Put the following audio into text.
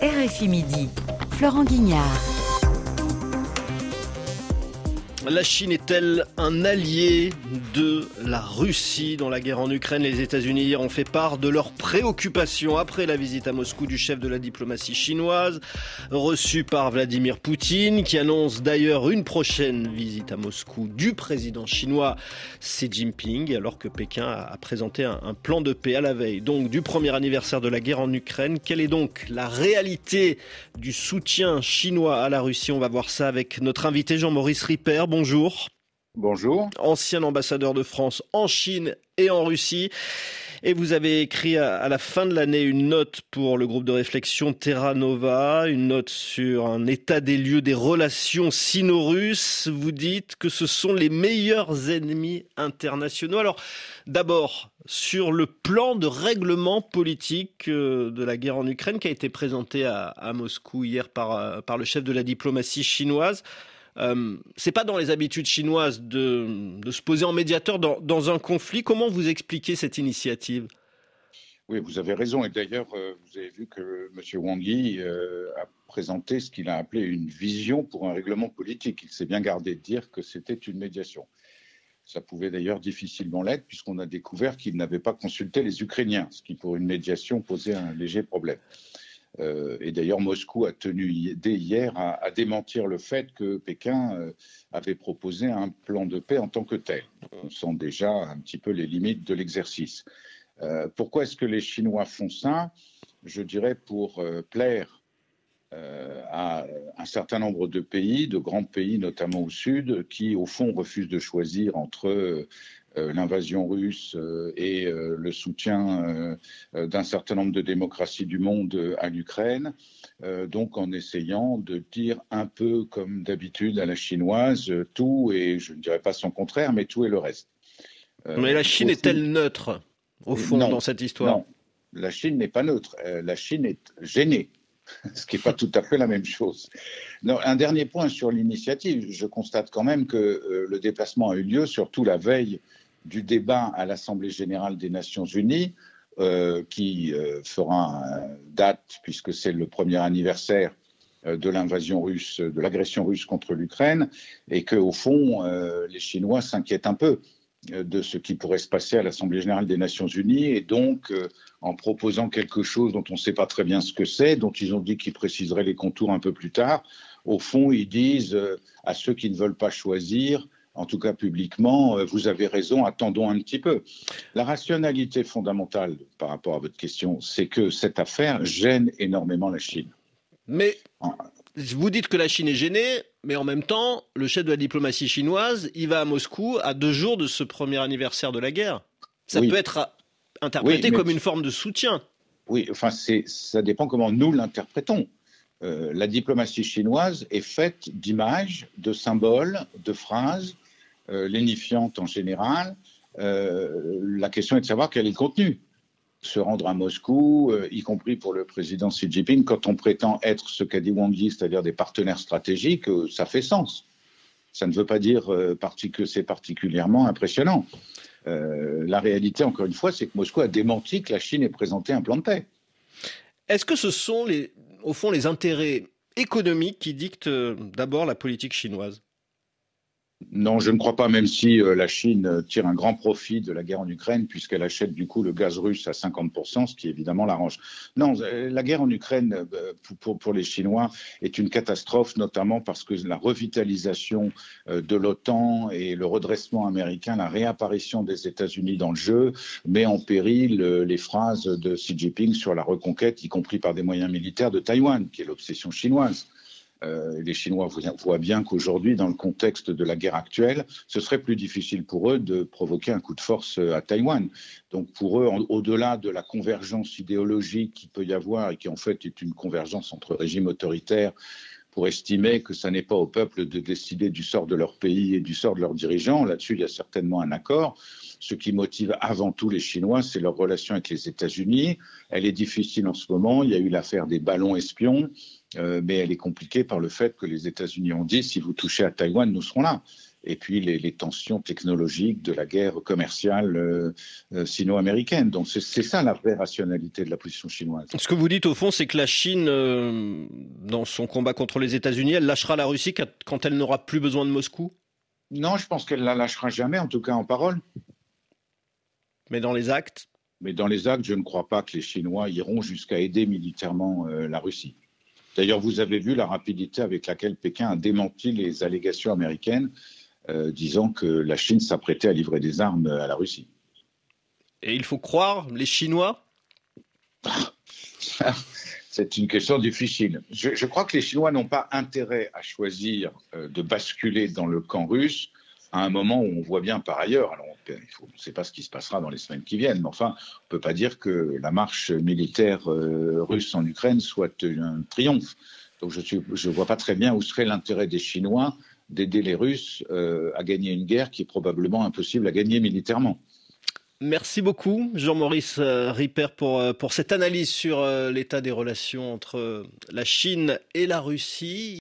RFI Midi, Florent Guignard. La Chine est-elle un allié de la Russie dans la guerre en Ukraine? Les États-Unis ont fait part de leurs préoccupations après la visite à Moscou du chef de la diplomatie chinoise, reçu par Vladimir Poutine, qui annonce d'ailleurs une prochaine visite à Moscou du président chinois Xi Jinping, alors que Pékin a présenté un, plan de paix à la veille. Donc du premier anniversaire de la guerre en Ukraine. Quelle est donc la réalité du soutien chinois à la Russie? On va voir ça avec notre invité Jean-Maurice Ripper bonjour. Bonjour. Ancien ambassadeur de France en Chine et en Russie. Et vous avez écrit à la fin de l'année une note pour le groupe de réflexion Terra Nova, une note sur un état des lieux des relations sino-russes. Vous dites que ce sont les meilleurs ennemis internationaux. Alors, d'abord, sur le plan de règlement politique euh, de la guerre en Ukraine qui a été présenté à, Moscou hier par, euh, par le chef de la diplomatie chinoise. Euh, c'est pas dans les habitudes chinoises de, se poser en médiateur dans, un conflit. Comment vous expliquez cette initiative? Oui, vous avez raison. Et d'ailleurs, euh, vous avez vu que M. Wang Yi euh, a présenté ce qu'il a appelé une vision pour un règlement politique. Il s'est bien gardé de dire que c'était une médiation. Ça pouvait d'ailleurs difficilement l'être, puisqu'on a découvert qu'il n'avait pas consulté les Ukrainiens, ce qui, pour une médiation, posait un léger problème. Euh, et d'ailleurs, Moscou a tenu dès hier à, démentir le fait que Pékin euh, avait proposé un plan de paix en tant que tel. On sent déjà un petit peu les limites de l'exercice. Euh, pourquoi est-ce que les Chinois font ça? Je dirais pour plaire à un certain nombre de pays, de grands pays, notamment au sud, qui au fond refusent de choisir entre l'invasion russe euh, et euh, le soutien d'un certain nombre de démocraties du monde à l'Ukraine, donc en essayant de dire un peu comme d'habitude à la chinoise tout et je ne dirais pas son contraire, mais tout et le reste. mais la Chine est-elle neutre au fond dans cette histoire? Non, la Chine n'est pas neutre. la Chine est gênée ce qui n'est pas tout à fait la même chose. Non, un dernier point sur l'initiative. Je constate quand même que le déplacement a eu lieu, surtout la veille du débat à l'Assemblée générale des Nations unies, euh, qui euh, fera date, puisque c'est le premier anniversaire euh, de l'invasion russe, de l'agression russe contre l'Ukraine, et qu'au fond, les Chinois s'inquiètent un peu de ce qui pourrait se passer à l'Assemblée générale des Nations unies, et donc en proposant quelque chose dont on ne sait pas très bien ce que c'est, dont ils ont dit qu'ils préciseraient les contours un peu plus tard, au fond, ils disent à ceux qui ne veulent pas choisir, en tout cas publiquement, euh, vous avez raison, attendons un petit peu. La rationalité fondamentale par rapport à votre question, c'est que cette affaire gêne énormément la Chine. Mais vous dites que la Chine est gênée, mais en même temps, le chef de la diplomatie chinoise, il va à Moscou à deux jours de ce premier anniversaire de la guerre. Ça peut être interprété comme une forme de soutien. Oui, enfin, ça dépend comment nous l'interprétons. Euh, la diplomatie chinoise est faite d'images, de symboles, de phrases euh, lénifiante en général. Euh, la question est de savoir quel est le contenu. Se rendre à Moscou, euh, y compris pour le président Xi Jinping, quand on prétend être ce qu'a dit Wang Yi, c'est-à-dire des partenaires stratégiques, ça fait sens. Ça ne veut pas dire que c'est particulièrement impressionnant. la réalité, encore une fois, c'est que Moscou a démenti que la Chine ait présenté un plan de paix. Est-ce que ce sont, les, au fond, les intérêts économiques qui dictent d'abord la politique chinoise non, je ne crois pas, même si euh, la Chine tire un grand profit de la guerre en Ukraine, puisqu'elle achète du coup le gaz russe à 50%, ce qui évidemment l'arrange. Non, euh, la guerre en Ukraine, euh, pour, les Chinois, est une catastrophe, notamment parce que la revitalisation de l'OTAN et le redressement américain, la réapparition des États-Unis dans le jeu, met en péril les phrases de Xi Jinping sur la reconquête, y compris par des moyens militaires de Taïwan, qui est l'obsession chinoise. Euh, les Chinois voient bien qu'aujourd'hui, dans le contexte de la guerre actuelle, ce serait plus difficile pour eux de provoquer un coup de force euh, à Taïwan. Donc pour eux, au-delà de la convergence idéologique qui peut y avoir et qui en fait est une convergence entre régimes autoritaires pour estimer que ça n'est pas au peuple de décider du sort de leur pays et du sort de leurs dirigeants. Là-dessus, il y a certainement un accord. Ce qui motive avant tout les Chinois, c'est leur relation avec les États-Unis. Elle est difficile en ce moment. Il y a eu l'affaire des ballons espions. Euh, mais elle est compliquée par le fait que les États-Unis ont dit si vous touchez à Taïwan, nous serons là. et puis les, tensions technologiques de la guerre commerciale euh, euh, sino-américaine. Donc c'est ça la vraie rationalité de la position chinoise. Ce que vous dites au fond, c'est que la Chine, dans son combat contre les États-Unis, elle lâchera la Russie quand elle n'aura plus besoin de Moscou? Non, je pense qu'elle la lâchera jamais, en tout cas en parole. Mais dans les actes? Mais dans les actes, je ne crois pas que les Chinois iront jusqu'à aider militairement la Russie. D'ailleurs, vous avez vu la rapidité avec laquelle Pékin a démenti les allégations américaines euh, disant que la Chine s'apprêtait à livrer des armes à la Russie. Et il faut croire les Chinois? C'est une question difficile. Je, crois que les Chinois n'ont pas intérêt à choisir euh, de basculer dans le camp russe à un moment où on voit bien par ailleurs, alors on ne sait pas ce qui se passera dans les semaines qui viennent, mais enfin, on ne peut pas dire que la marche militaire euh, russe en Ukraine soit un triomphe. Donc je ne vois pas très bien où serait l'intérêt des Chinois d'aider les Russes euh, à gagner une guerre qui est probablement impossible à gagner militairement. Merci beaucoup, Jean-Maurice euh, Ripper, pour, pour cette analyse sur l'état des relations entre la Chine et la Russie.